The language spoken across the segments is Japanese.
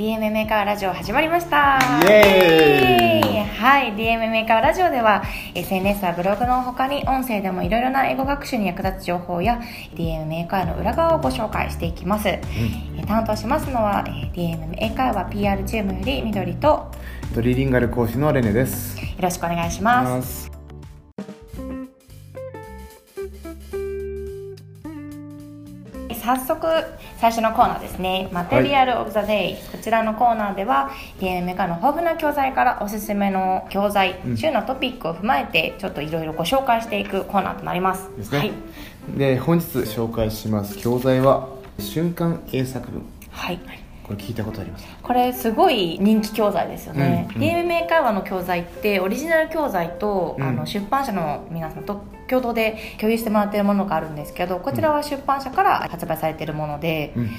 DMM カーラジオ始まりました。イエーイ。はい。DMM カーラジオでは SNS やブログの他に音声でもいろいろな英語学習に役立つ情報や DMM カーの裏側をご紹介していきます、えー担当しますのはえー DMM カーは PR チームより緑とよトリリンガル講師のレネです。ろしくお願いします早速最初のコーナーですね。マテリアル・オブ・ザ・デイ、こちらのコーナーではーの豊富な教材からおすすめの教材、うん。週のトピックを踏まえてちょっといろいろご紹介していくコーナーとなります。ですね。はい、で本日紹介します教材は瞬間英作文。はい、これ聞いたことあります。か？これすごい人気教材ですよね、うんうん。DMM 会話の教材ってオリジナル教材と、うん。あの出版社の皆さんと共同で共有してもらっているものがあるんですけどこちらは出版社から発売されているもので、うん。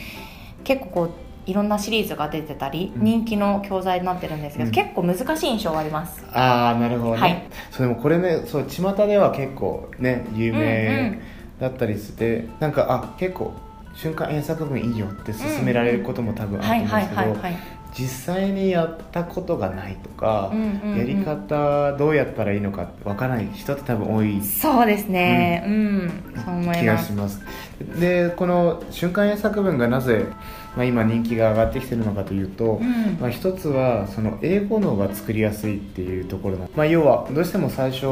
結構こういろんなシリーズが出てたり、うん。人気の教材になってるんですけど、うん。結構難しい印象があります。ああなるほどね。はい。そうでもこれねそう巷では結構ね有うんう名ん。だったりして、なんかあ結構瞬間英作文いいよって勧められることも多分あると思うんですけど。実際にやったことがないとか、うんうんうん。やり方どうやったらいいのかわからない人って多分多い。そうですね。うん、そう思い気がますします。でこの瞬間英作文がなぜ、まあ、今人気が上がってきてるのかというと、うん。まあ、一つはその英語脳が作りやすいっていうところな、まあ、要はどうしても最初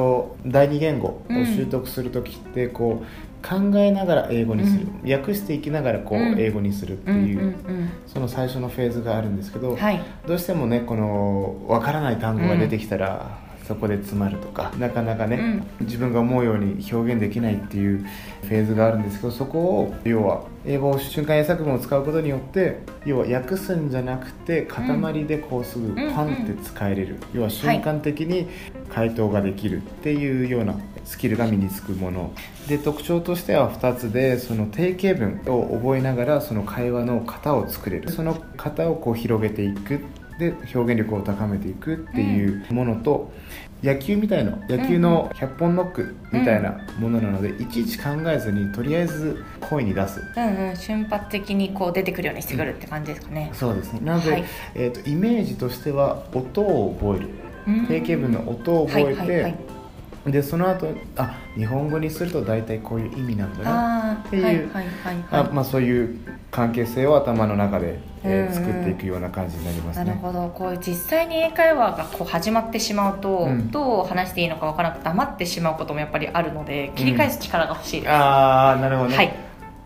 第二言語を習得する時ってこう考えながら英語にする、訳していきながらこううん。英語にするってうんいう、うん。その最初のフェーズがあるんですけど、うんはい。どうしてもねこのわからない単語が出てきたら、そこで詰まるとかなかなかね、自分が思うように表現できないっていうフェーズがあるんですけどそこを要は英語瞬間英作文を使うことによって要は訳すんじゃなくて塊でこうすぐパンって使えれる、要は瞬間的に回答ができるっていうようなスキルが身につくもの。で特徴としては2つでその定型文を覚えながらその会話の型を作れる。その型をこう広げていく。で表現力を高めていくっていうものと、野球みたいな野球の100本ノックみたいなものなので、いちいち考えずにとりあえず声に出す。うんうん。瞬発的にこう出てくるようにしてくるって感じですかね、そうですね。なので、はい。えー、とイメージとしては音を覚える。うん。定型文の音を覚えて、はいはいはいでその後あ日本語にすると大体こういう意味なんだなっていうそういう関係性を頭の中で、えーうんうん。作っていくような感じになりますね。なるほど。こう実際に英会話がこう始まってしまうと、うん。どう話していいのかわからなくて黙ってしまうこともやっぱりあるので切り返す力が欲しいです、ああなるほどね、はい。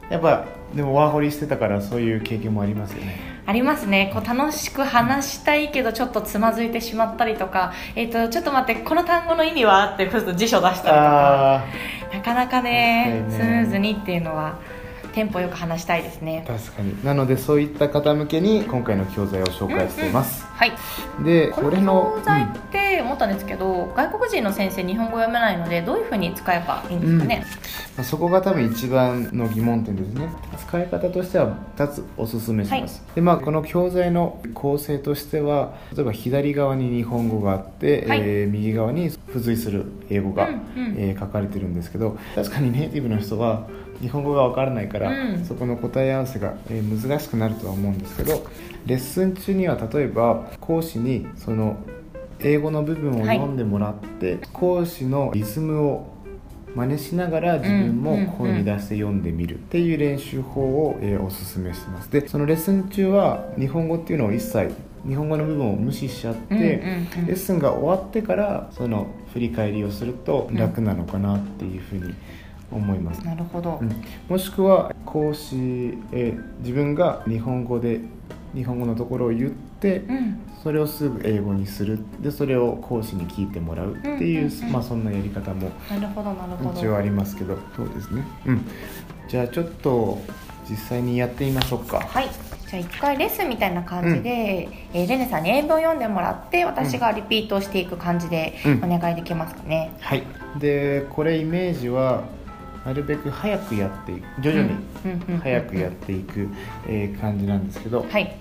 やっぱでもワーホリしてたからそういう経験もありますよねありますね。こう楽しく話したいけどちょっとつまずいてしまったりとか、えー、とちょっと待ってこの単語の意味は？ってちょっと辞書出したりとか。あなかなかねはいね。スムーズにっていうのはテンポよく話したいですね。ー確かに。なのでそういった方向けに今回の教材を紹介しています、はい。でこれの教材って思ったんですけど、外国人の先生日本語読めないのでどういうふうに使えばいいんですかね、まあそこが多分一番の疑問点ですね。使い方としては2つおすすめします、でまあこの教材の構成としては例えば左側に日本語があって、はい。えー右側に付随する英語が、うんうん。えー書かれてるんですけど確かにネイティブの人は日本語がわからないから、うん。そこの答え合わせが、えー難しくなるとは思うんですけどレッスン中には例えば講師にその英語の部分をはい。読んでもらって、講師のリズムを真似しながら自分も声に出して読んでみる。っていう練習法を、えーおすすめしてます。でそのレッスン中は日本語っていうのを一切日本語の部分を無視しちゃって、うんうんうん。レッスンが終わってからその振り返りをすると楽なのかなっていうふうに思います、なるほど、うん。もしくは講師、えー自分が日本語で日本語のところを言って、うん。それをすぐ英語にする。でそれを講師に聞いてもらうっていう、うん。うんうんまあ、そんなやり方もなるほどなるほど。一応ありますけど。そうですね。うん。じゃあちょっと実際にやってみましょうか。はい。じゃあ一回レッスンみたいな感じで、えーレネさんに英文を読んでもらって私がリピートしていく感じでうん。お願いできますかね、はい。でこれイメージはなるべく早くやっていく徐々にうんうんうんうん早くやっていく、えー感じなんですけど、はい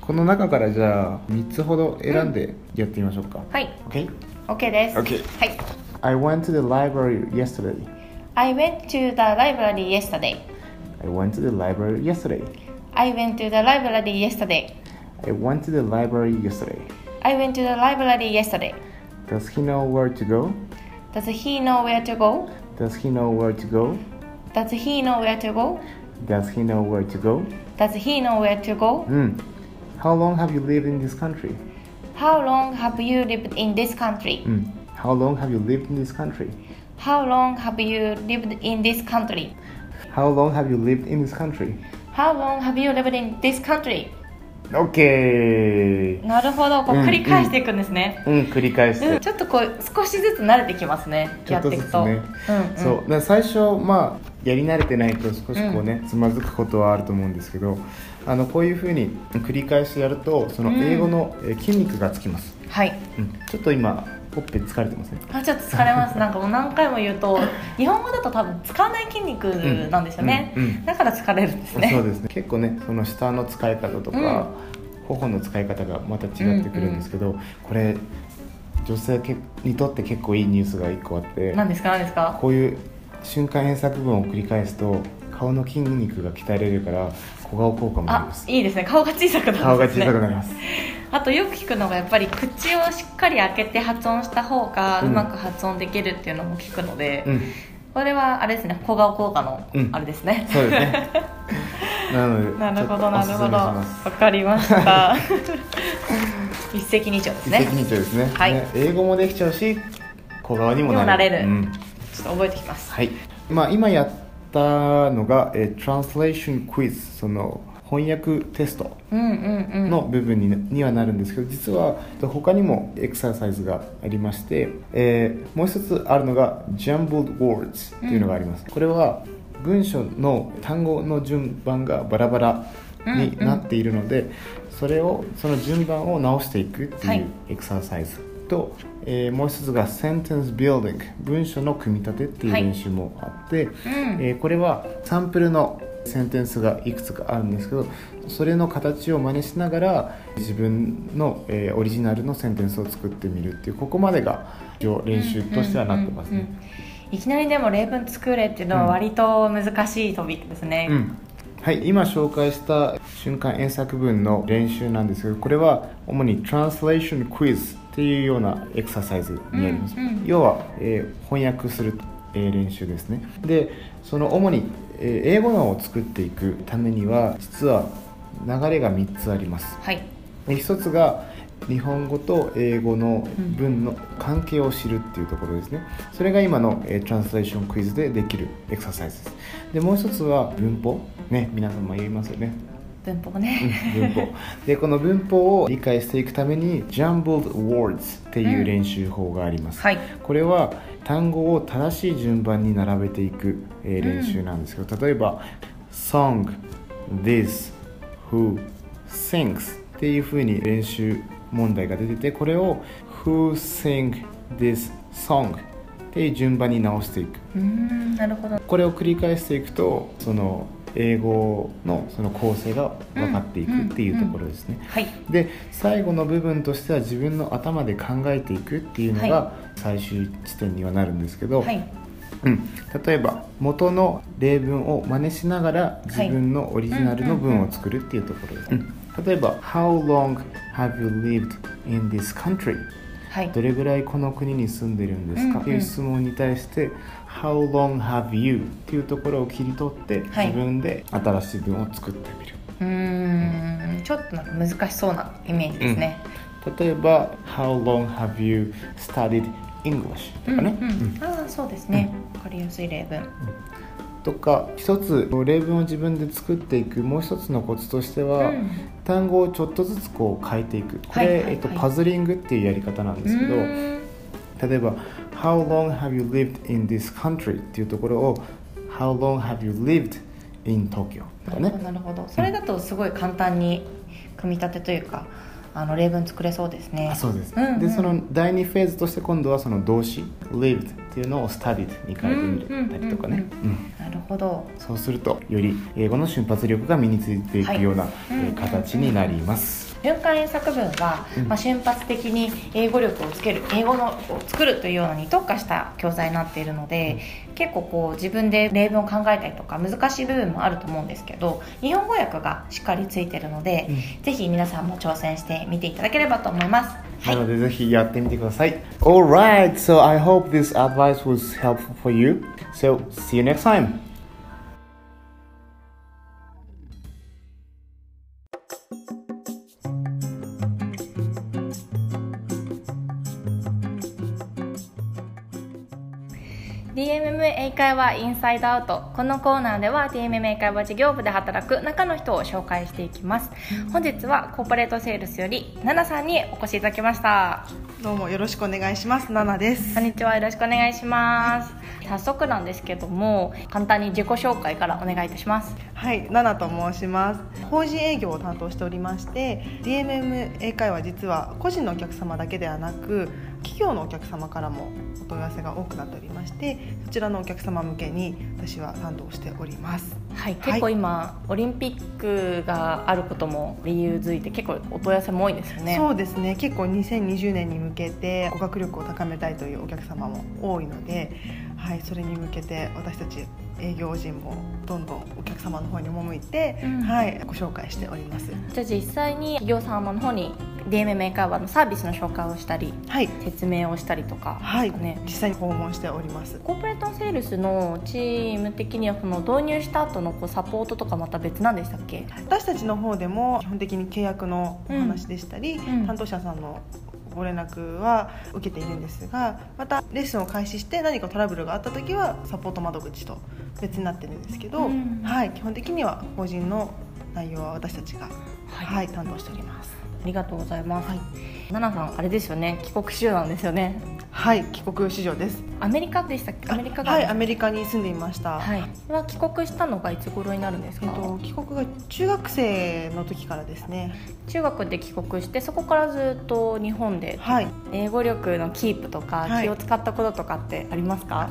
この中からじゃあ3つほど選んでやってみましょうか、はい OK? OK です、OK はい I went to the library yesterday I went to the library yesterday I went to the library yesterday I went to the library yesterday I went to the library yesterday. I went to the library yesterday. Does he know where to go? Does he know where to go? Does he know where to go? Does he know where to go? Does he know where to go? Does he know where to go? Mm. How long have you lived in this country? How long have you lived in this country? Mm. How long have you lived in this country? How long have you lived in this country? How long have you lived in this country? How long have you lived in this country? OK! なるほど、こううん繰り返していくんですね。うん、繰り返して。うん、ちょっとこう少しずつ慣れてきますね。やっていくと。うんうん、そうだ最初まあやり慣れてないと少しこうね、つまずくことはあると思うんですけどあのこういうふうに繰り返しやるとその英語のえー筋肉がつきます、はい。うんちょっと今ほっぺ疲れてますねあちょっと疲れます。なんかもう何回も言うと、日本語だと多分使わない筋肉なんですよね。うんうん。うんだから疲れるんですね。そうですね。結構ねその下の使い方とか、頬の使い方がまた違ってくるんですけど、これ女性けにとって結構いいニュースが1個あって何ですか？何ですか？こういう瞬間変作文を繰り返すと顔の筋肉が鍛えられるから小顔効果もありあます。いいですね。顔が小さくなる顔が小さくなりますあとよく聞くのがやっぱり口をしっかり開けて発音した方がううんまく発音できるっていうのも聞くので、うん。これはあれですね小顔効果のうん。あれですね、そうですね。なのでなるほどなるほど。わかりました。一石二鳥ですね。一石二鳥ですね。はい。ね英語もできちゃうし小顔にもなれる。うん。ちょっと覚えてきます。はい、まあ、今やったのが、えー、Translation Quiz その翻訳テストうんうんうん。の部分に,、にはなるんですけど実は他にもエクササイズがありまして、えーもう一つあるのが Jumbled Words っていうのがあります、これは文章の単語の順番がバラバラになっているので、それをその順番を直していくってはい。いうエクササイズと、えーもう一つが Sentence Building 文章の組み立てっていうはい。練習もあって、うん。えーこれはサンプルのセンテンスがいくつかあるんですけどそれの形を真似しながら自分の、えーオリジナルのセンテンスを作ってみるっていうここまでが一応練習としてはなってますね。うんうんうんいきなりでも例文作れっていうのは割と難しいトピックですね、うん。はい、今紹介した瞬間演作文の練習なんですけどこれは主に Translation Quiz っていうようなエクササイズになります、うんうん要は、えー翻訳する、えー練習ですね。でその主に、えー英語のを作っていくためには実は流れが3つあります。はい。で1つが日本語と英語の文の関係を知るっていうところですね。それが今の、えートランスレーションクイズでできるエクササイズです。でもう一つは文法。ね皆さんも言いますよね文法うんね文法。でこの文法を理解していくために Jumbled Words っていう練習法があります、はい。これは単語を正しい順番に並べていく、えー練習なんですけど、例えば Song, This, Who, Sings っていう風に練習問題が出ててこれを Who sing this song っていう順番に直していく。うーんなるほど。これを繰り返していくとその英語のその構成が分かっていくっていうところですね、はい。で最後の部分としては自分の頭で考えていくっていうのはが最終地点にはなるんですけど、はい。うん、例えば元の例文を真似しながら自分のオリジナルの文を作るっていうところです、うん。例えば「How long have you lived in this country?」はい。どれぐらいこの国に住んでるんですか、うんうん。っていう質問に対して「How long have you?」っていうところを切り取って、はい。自分で新しい文を作ってみる。うーん。ちょっとなんか難しそうなイメージですね、例えば「How long have you studied English?」とかね、うんうんうん。ああそうですね。わかりやすい例文。とか一つ例文を自分で作っていくもう一つのコツとしては、うん。単語をちょっとずつこう変えていく。これ、はいはいはい。えっと、パズリングっていうやり方なんですけど例えば「How long have you lived in this country?」っていうところを「How long have you lived in Tokyo?」とかね。なるほどそれだとすごい簡単に組み立てというかあの例文作れそうですね。あそうです、うんうん。でその第2フェーズとして今度はその動詞「lived」っていうのを「studied」に変えてみるたりとかね、なるほど。そうするとより英語の瞬発力が身についていくような、はい。えー形になります、循環英作文は、うん。まあ、瞬発的に英語力をつける英語のを作るというようなに特化した教材になっているので結構こう自分で例文を考えたりとか難しい部分もあると思うんですけど日本語訳がしっかりついてるので、ぜひ皆さんも挑戦してみていただければと思います。はないのでぜひやってみてください。Alright, so I hope this advice was helpful for you. So see you next time 英会話インサイドアウト。このコーナーでは DMM 英会話事業部で働く中の人を紹介していきます。本日はコーポレートセールスよりナナさんにお越しいただきました。どうもよろしくお願いします。ナナです。こん。にちは。よろしくお願いします。早速なんですけども簡単に自己紹介からお願いいたします。はい、ナナと申します。法人営業を担当しておりまして、DMM 英会話実は個人のお客様だけではなく、企業のお客様からもお問い合わせが多くなっておりまして、そちらのお客様向けに私は担当しております。はい結構今、オリンピックがあることも理由づいて結構お問い合わせも多いんですよねそうですね。結構2020年に向けて語学力を高めたいというお客様も多いので、はい、それに向けて私たち営業人もどんどんお客様の方に赴いて、うん。はい、ご紹介しております。じゃあ実際に企業様の方に DMM 英会話のサービスの紹介をしたりはい、説明をしたりとかはい、実際に訪問しております。コーポレートセールスのチーム的にはその導入した後のこうサポートとかまた別なんでしたっけ？私たちの方でも基本的に契約のお話でしたり、うん。担当者さんのご連絡は受けているんですがまたレッスンを開始して何かトラブルがあった時はサポート窓口と別になってるんですけど、うん。はい、基本的には法人の内容は私たちが、はい。はい担当しております。ありがとうございます、ナナさんあれですよね。帰国子女なんですよね。はい、帰国子女です。アメリカでしたっけ？アメリカが。はい、アメリカに住んでいました。はい。は帰国したのがいつ頃になるんですか、えっと、帰国が中学生の時からですね。中学で帰国してそこからずっと日本ではい、英語力のキープとかはい。気を使ったこととかってありますか、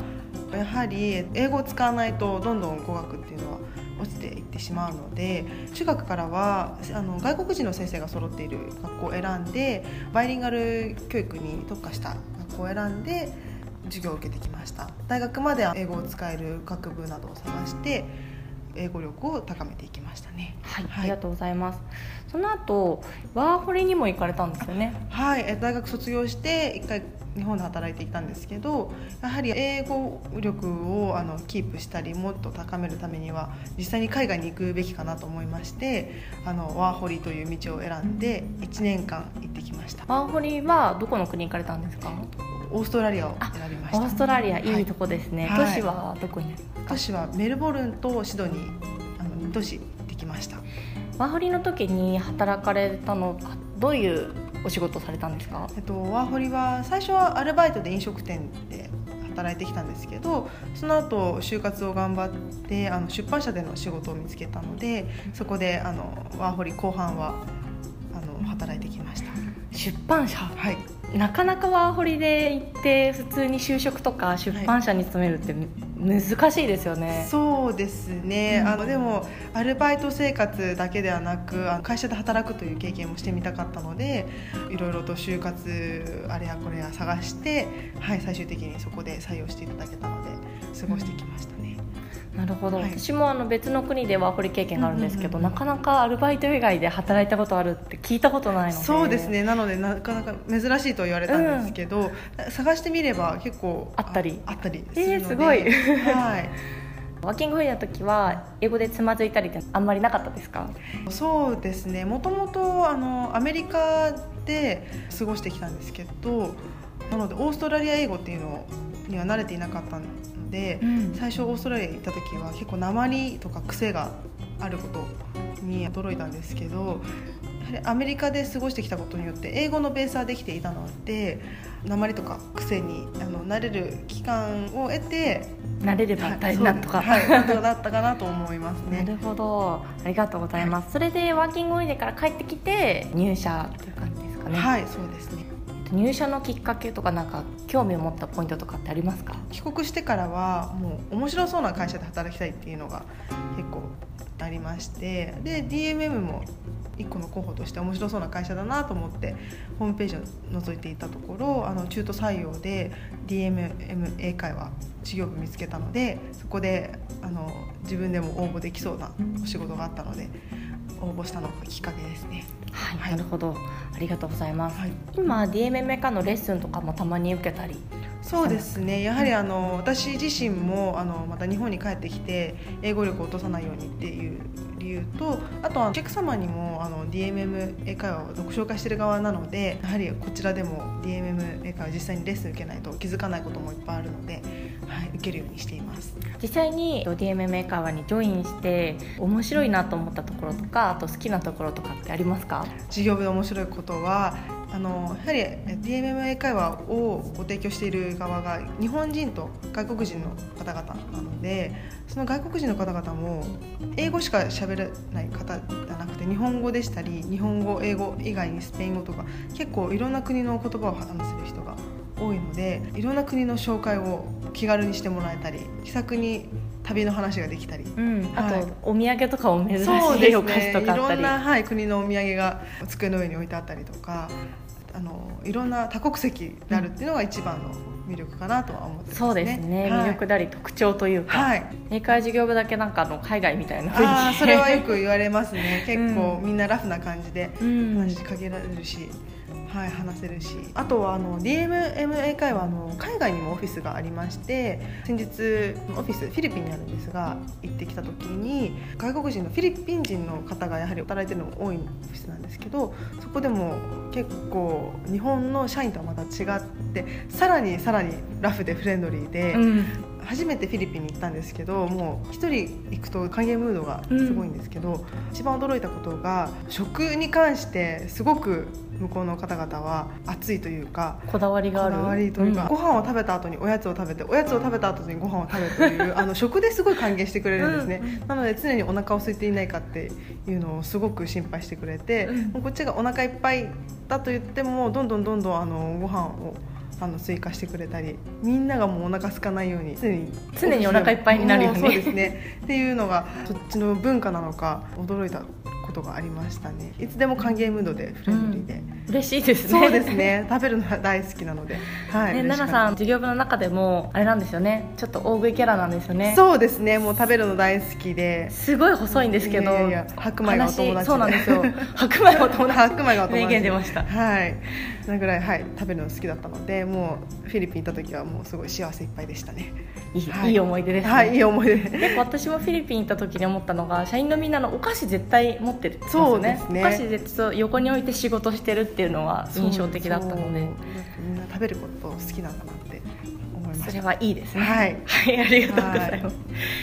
やはり英語を使わないとどんどん語学っていうのは落ちていってしまうので中学からはあの外国人の先生が揃っている学校を選んでバイリンガル教育に特化した学校を選んで授業を受けてきました。大学までは英語を使える学部などを探して英語力を高めていきましたね。はい、はい。ありがとうございます。その後ワーホリにも行かれたんですよね。はい、え大学卒業して一回日本で働いていたんですけどやはり英語力をあのキープしたりもっと高めるためには実際に海外に行くべきかなと思いましてあのワーホリという道を選んで1年間行ってきました。ワーホリはどこの国に行かれたんですか？オーストラリアを選びました。オーストラリアはい。いいとこですね、はい。都市はどこに？なりますか都市はメルボルンとシドニーあの2都市行ってきました。ワーホリの時に働かれたのあどういうお仕事をされたんですか？えっと、ワーホリは最初はアルバイトで飲食店で働いてきたんですけどその後就活を頑張ってあの出版社での仕事を見つけたのでそこであのワーホリ後半はあの働いてきました。出版社？はい。なかなかワーホリで行って普通に就職とか出版社に勤めるってむ難しいですよね、そうですね、うん。あのでもアルバイト生活だけではなくあの会社で働くという経験もしてみたかったのでいろいろと就活あれやこれや探して、はい、最終的にそこで採用していただけたので過ごしてきましたね。なるほど、はい。私もあの別の国でワーホリ経験があるんですけど、うんうんうんなかなかアルバイト以外で働いたことあるって聞いたことないので。そうですね。なのでなかなか珍しいと言われたんですけど、探してみれば結構あったり。あったりするので、えーすごい。はい。ワーキングホリデーの時は英語でつまずいたりってあんまりなかったですか？そうですね。もともとあのアメリカで過ごしてきたんですけどなのでオーストラリア英語っていうのには慣れていなかったので、うん。最初オーストラリアに行った時は結構鉛とか癖があることに驚いたんですけどアメリカで過ごしてきたことによって英語のベースはできていたので鉛とか癖にあの慣れる期間を得て慣れれば大なんとか、はい、なんとかなったかなと思いますね。なるほど。ありがとうございます、それでワーキングホリデーから帰ってきて入社っていう感じですかね、はい、そうですね。入社のきっかけとかなんか興味を持ったポイントとかってありますか？帰国してからはもう面白そうな会社で働きたいっていうのが結構ありましてで DMM も1個の候補として面白そうな会社だなと思ってホームページを覗いていたところあの中途採用で DMM 英会話事業部見つけたのでそこであの自分でも応募できそうなお仕事があったので応募したのがきっかけですね。はい、はい、なるほど。ありがとうございます、はい、今 DMM 化のレッスンとかもたまに受けたり。そうですね。やはりあの私自身もあのまた日本に帰ってきて英語力を落とさないようにっていう理由とあとはお客様にもあの DMM 英会話をご紹介している側なのでやはりこちらでも DMM 英会話実際にレッスン受けないと気づかないこともいっぱいあるので、はい、受けるようにしています。実際に DMM 英会話にジョインして面白いなと思ったところとかあと好きなところとかってありますか？事業部で面白いことはあのやはり DMM 英会話をご提供している側が日本人と外国人の方々なのでその外国人の方々も英語しか喋れない方じゃなくて日本語でしたり日本語英語以外にスペイン語とか結構いろんな国の言葉を話せる人が多いのでいろんな国の紹介を気軽にしてもらえたり気さくに旅の話ができたり、うん、あと、はい、お土産とかお珍しいお菓子とかあったり、ね、いろんな、はい、国のお土産が机の上に置いてあったりとかあのいろんな多国籍であるっていうのが一番の魅力かなとは思ってますね。そうですね、はい、魅力であり特徴というか、はい、英会事業部だけなんかあの海外みたいな雰囲気それはよく言われますね。結構みんなラフな感じで話しかけられるし。うんはい、話せるし。あとはあの DMM 英会話の海外にもオフィスがありまして先日オフィスフィリピンにあるんですが行ってきた時に外国人のフィリピン人の方がやはり働いてるのも多いオフィスなんですけどそこでも結構日本の社員とはまた違ってさらにさらにラフでフレンドリーで、うん。初めてフィリピンに行ったんですけどもう1人行くと歓迎ムードがすごいんですけど、うん、一番驚いたことが食に関してすごく向こうの方々は熱いというかこだわりがある。こだわりというか、うん、ご飯を食べた後におやつを食べておやつを食べた後にご飯を食べるというあの食ですごい歓迎してくれるんですね、うん、なので常にお腹を空いていないかっていうのをすごく心配してくれて、うん、こっちがお腹いっぱいだと言ってもどんどんどんどんあのご飯をあの追加してくれたりみんながもうお腹空かないように常に常にお腹いっぱいになるよね。そうですね。っていうのがそっちの文化なのか驚いたことがありましたね。いつでも歓迎ムードでフレンドリーで、うん、嬉しいですね。そうですね。食べるのが大好きなので。はいね奈々さん事業部の中でもあれなんですよね。ちょっと大食いキャラなんですよね。そうですね。もう食べるの大好きで。すごい細いんですけど。いやいや白米がお友達。そうなんですよ。白米がお友達。白米がお友達。出ました。はいそのぐらいはい食べるの好きだったのでもうフィリピン行った時はもうすごい幸せいっぱいでしたね。いいはい、いい思い出ですね。はいいい思い出。結構私もフィリピン行った時に思ったのが社員のみんなのお菓子絶対持ってるそうですね。お菓子絶対横に置いて仕事してるっていうのは印象的だったので。みんな食べること好きなんだなって思いますそれはいいですね。はい、はい、ありがとうございます。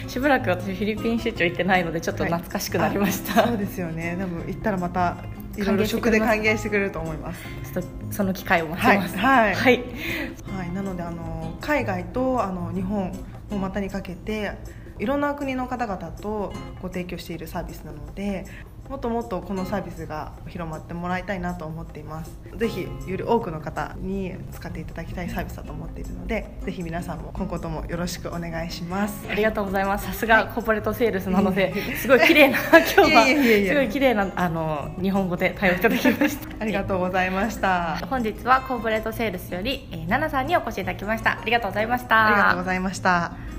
しばらく私フィリピン出張行ってないのでちょっと懐かしくなりました、はい、そうですよね。多分行ったらまたいろいろ食で歓迎してくれると思います。ちょっとその機会を待ちます。はい、はい、はい、なのであの海外とあの日本を股にかけていろんな国の方々とご提供しているサービスなのでもっともっとこのサービスが広まってもらいたいなと思っています。ぜひより多くの方に使っていただきたいサービスだと思っているのでぜひ皆さんも今後ともよろしくお願いします。ありがとうございます。さすがコーポレートセールスなので、はい、すごい綺麗な今日はすごい綺麗なあの日本語で対応いただきました。ありがとうございました。本日はコーポレートセールスより、えー、ナナさんにお越しいただきました。ありがとうございました。ありがとうございました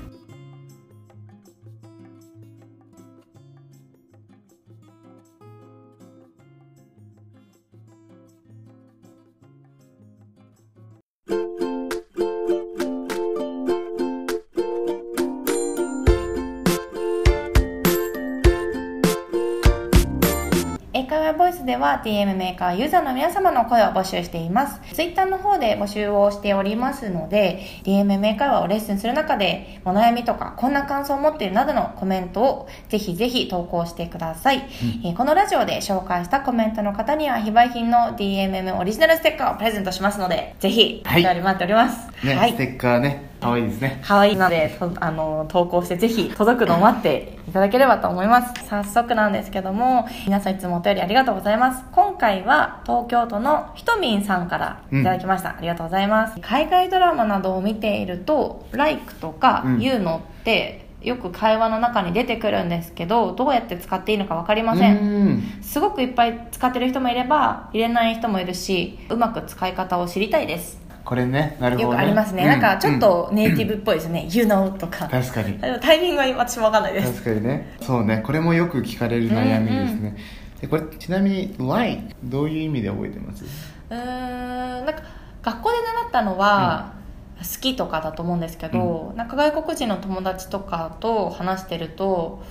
は DM メーカーユーザーの皆様の声を募集しています。Twitter の方で募集をしておりますので、DM メーカーをレッスンする中で、お悩みとか、こんな感想を持っているなどのコメントをぜひぜひ投稿してください。うん、えー、このラジオで紹介したコメントの方には、非売品の DMM オリジナルステッカーをプレゼントしますので、ぜひ、お便り待っております。ね、はい、ステッカーね。可愛いですね。可愛いので、あの、投稿してぜひ届くのを待っていただければと思います。早速なんですけども、皆さんいつもお便りありがとうございます。今回は東京都のひとみんさんからいただきました。うん、ありがとうございます。海外ドラマなどを見ていると、like とかいうのって、よく会話の中に出てくるんですけどどうやって使っていいのか分かりませんすごくいっぱい使ってる人もいれば入れない人もいるしうまく使い方を知りたいですこれねなるほよど、ね、くありますね、うなんかちょっとネイティブっぽいですね「You know」とか。確かに。でもタイミングは私も分かんないです。確かにね。そうね。これもよく聞かれる悩みですね、でこれちなみに「like」どういう意味で覚えてます？うーんなんか学校で習ったのは、好きとかだと思うんですけど、なんか外国人の友達とかと話してると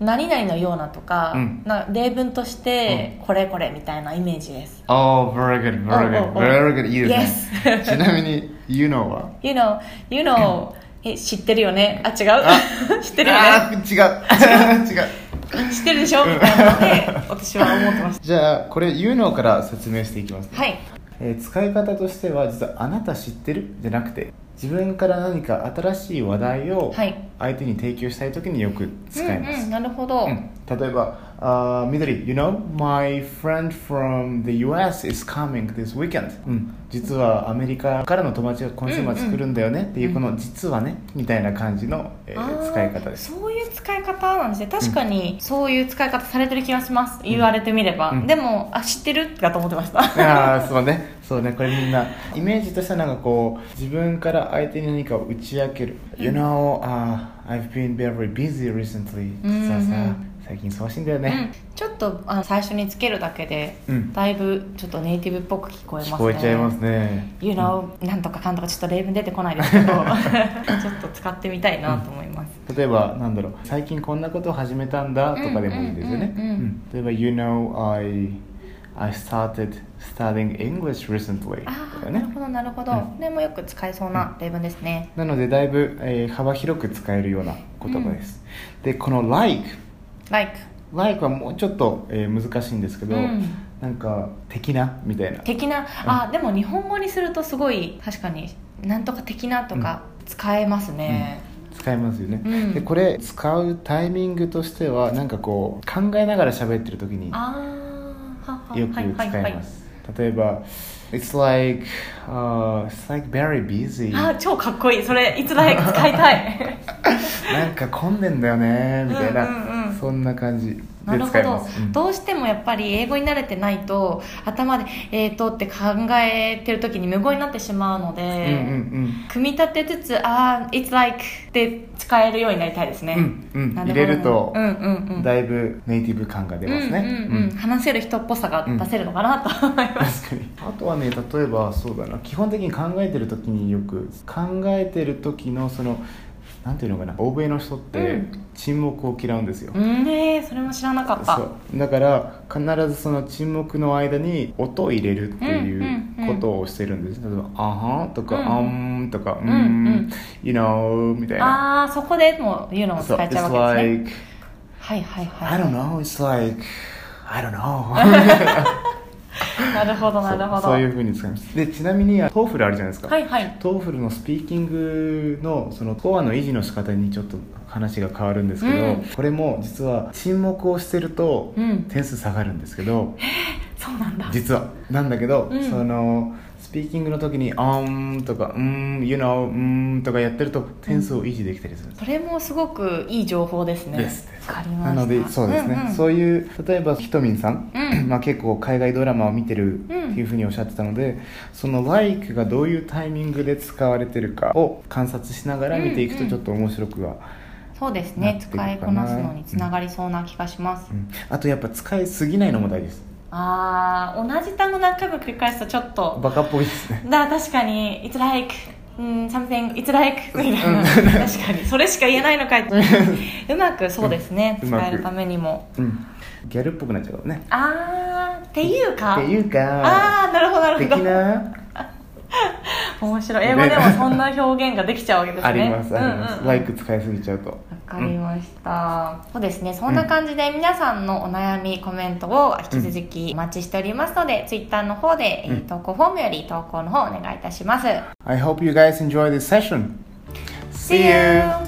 何々のようなとか,、うんな例文としてこれこれみたいなイメージです、Oh, very good, very good, Oh, oh, oh. very good. いいですね。ちなみに、you know は？You know, you know え知ってるよね？あ違う？知ってるよあー、違う。違う。ね知ってるでしょ？みたいなので私は思ってましじゃあ、これ you know から説明していきます、ね。たはいえー使い方としては、実はあなた知ってるじゃなくて、自分から何か新しい話題をはい。相手に提供したいときによく使います。うんうん、なるほど、うん。例えば、あー緑、you know, my friend from the US is coming this weekend、うん、実はアメリカからの友達が今週末来るんだよねっていう、この実はねみたいな感じの、えー使い方です。使い方なんですね。確かにそういう使い方されてる気がします、言われてみれば、うん。でもあ知ってるだと思ってました。ああそうね。そうね。これみんなイメージとしてはなんかこう自分から相手に何かを打ち明ける、You know、uh, I've been very busy recently. うんうん。実はさ最近忙しいんだようん。ね、ちょっとあの最初につけるだけで、うん。だいぶちょっとネイティブっぽく聞こえますね。聞こえちゃいますね。You know、なんとかかんとかちょっと例文出てこないですけど ちょっと使ってみたいなと思います、例えばなんだろう。最近こんなことを始めたんだとかでもいいですよね。うんうんうん。うん。うん例えば You know I I started studying English recently. ね。あなるほどなるほど、うん。でもよく使えそうな例文ですね、なのでだいぶ、えー幅広く使えるような言葉です、でこの like like? Like はもうちょっと、えー難しいんですけど、うん。なんか的な？みたいな。的な？あでも日本語にするとすごい確かになんとか的なとか使えますね、使いますよね、うん。でこれ使うタイミングとしてはなんかこう考えながら喋ってる時によく使います、はいはいはい。例えば It's like、uh, It's like very busy. あー超かっこいい。それいつ来使いたい。なんか混んでんだよねみたいな、うんうんうんそんな感じでなるほど。うん。どうしてもやっぱり英語に慣れてないと頭で「えーと」って考えてる時に無言になってしまうので、うんうん組み立てつつ「ああ It's like」って使えるようになりたいですね、うんうん。入れるとうんうんうん。だいぶネイティブ感が出ますね、うんうんうん。話せる人っぽさが出せるのかなと思います、確かに。あとはね例えばそうだな。基本的に考えてる時によく考えてる時のそのなんていうのかな欧米の人ってうん。沈黙を嫌うんですよ、うんねそれも知らなかった。そう。だから必ずその沈黙の間に音を入れるっていうことをしてるんです、例えば「あはん」とか「うん。あん」とか「ううん。うんん」「you know」みたいな。ああそこでも言うのを使そう「えちゃうわけですね。like はいはいはい I don't know it's like I don't know なるほどなるほど。そういうふうに使います。でちなみに TOEFL あるじゃないですか、はいはい。 TOEFL のスピーキングのスコアの維持の仕方にちょっと話が変わるんですけど、うん。これも実は沈黙をしてるとうん。点数下がるんですけど、そうなんだ。実は。なんだけど、うん。そのスピーキングの時に「あん」とか「うん」「you know」「うん」とかやってると点数を維持できたりするんです、それもすごくいい情報ですね。ですなのでそうですね、んん。そういう例えばひとみんさん、うん。まあ、結構海外ドラマを見てるっていうふうにおっしゃってたので、その「like」がどういうタイミングで使われてるかを観察しながら見ていくとうんうんちょっと面白くは、そうですなっていくかな。ね使いこなすのにつながりそうな気がします、うん。あとやっぱ使いすぎないのも大事です。あー同じ単語何回も繰り返すとちょっと。バカっぽいですね。だ確かに「It's like」うん something it's like みたいな。確かに。それしか言えないのかい。うまくそうですね、うん。使えるためにも。うん。ギャルっぽくなっちゃうからね。あーっていうか？っていうか。ああなるほどなる的ほど。な。面白い。英語でもそんな表現ができちゃうわけですね。ありますあります、うんうんうん。like 使いすぎちゃうと。わかりました、そうですね。そんな感じで皆さんのお悩みコメントを引き続きお待ちしておりますので、ツイッターの方で、えー投稿フォームより投稿の方お願いいたします。I hope you guys enjoy this session. See you!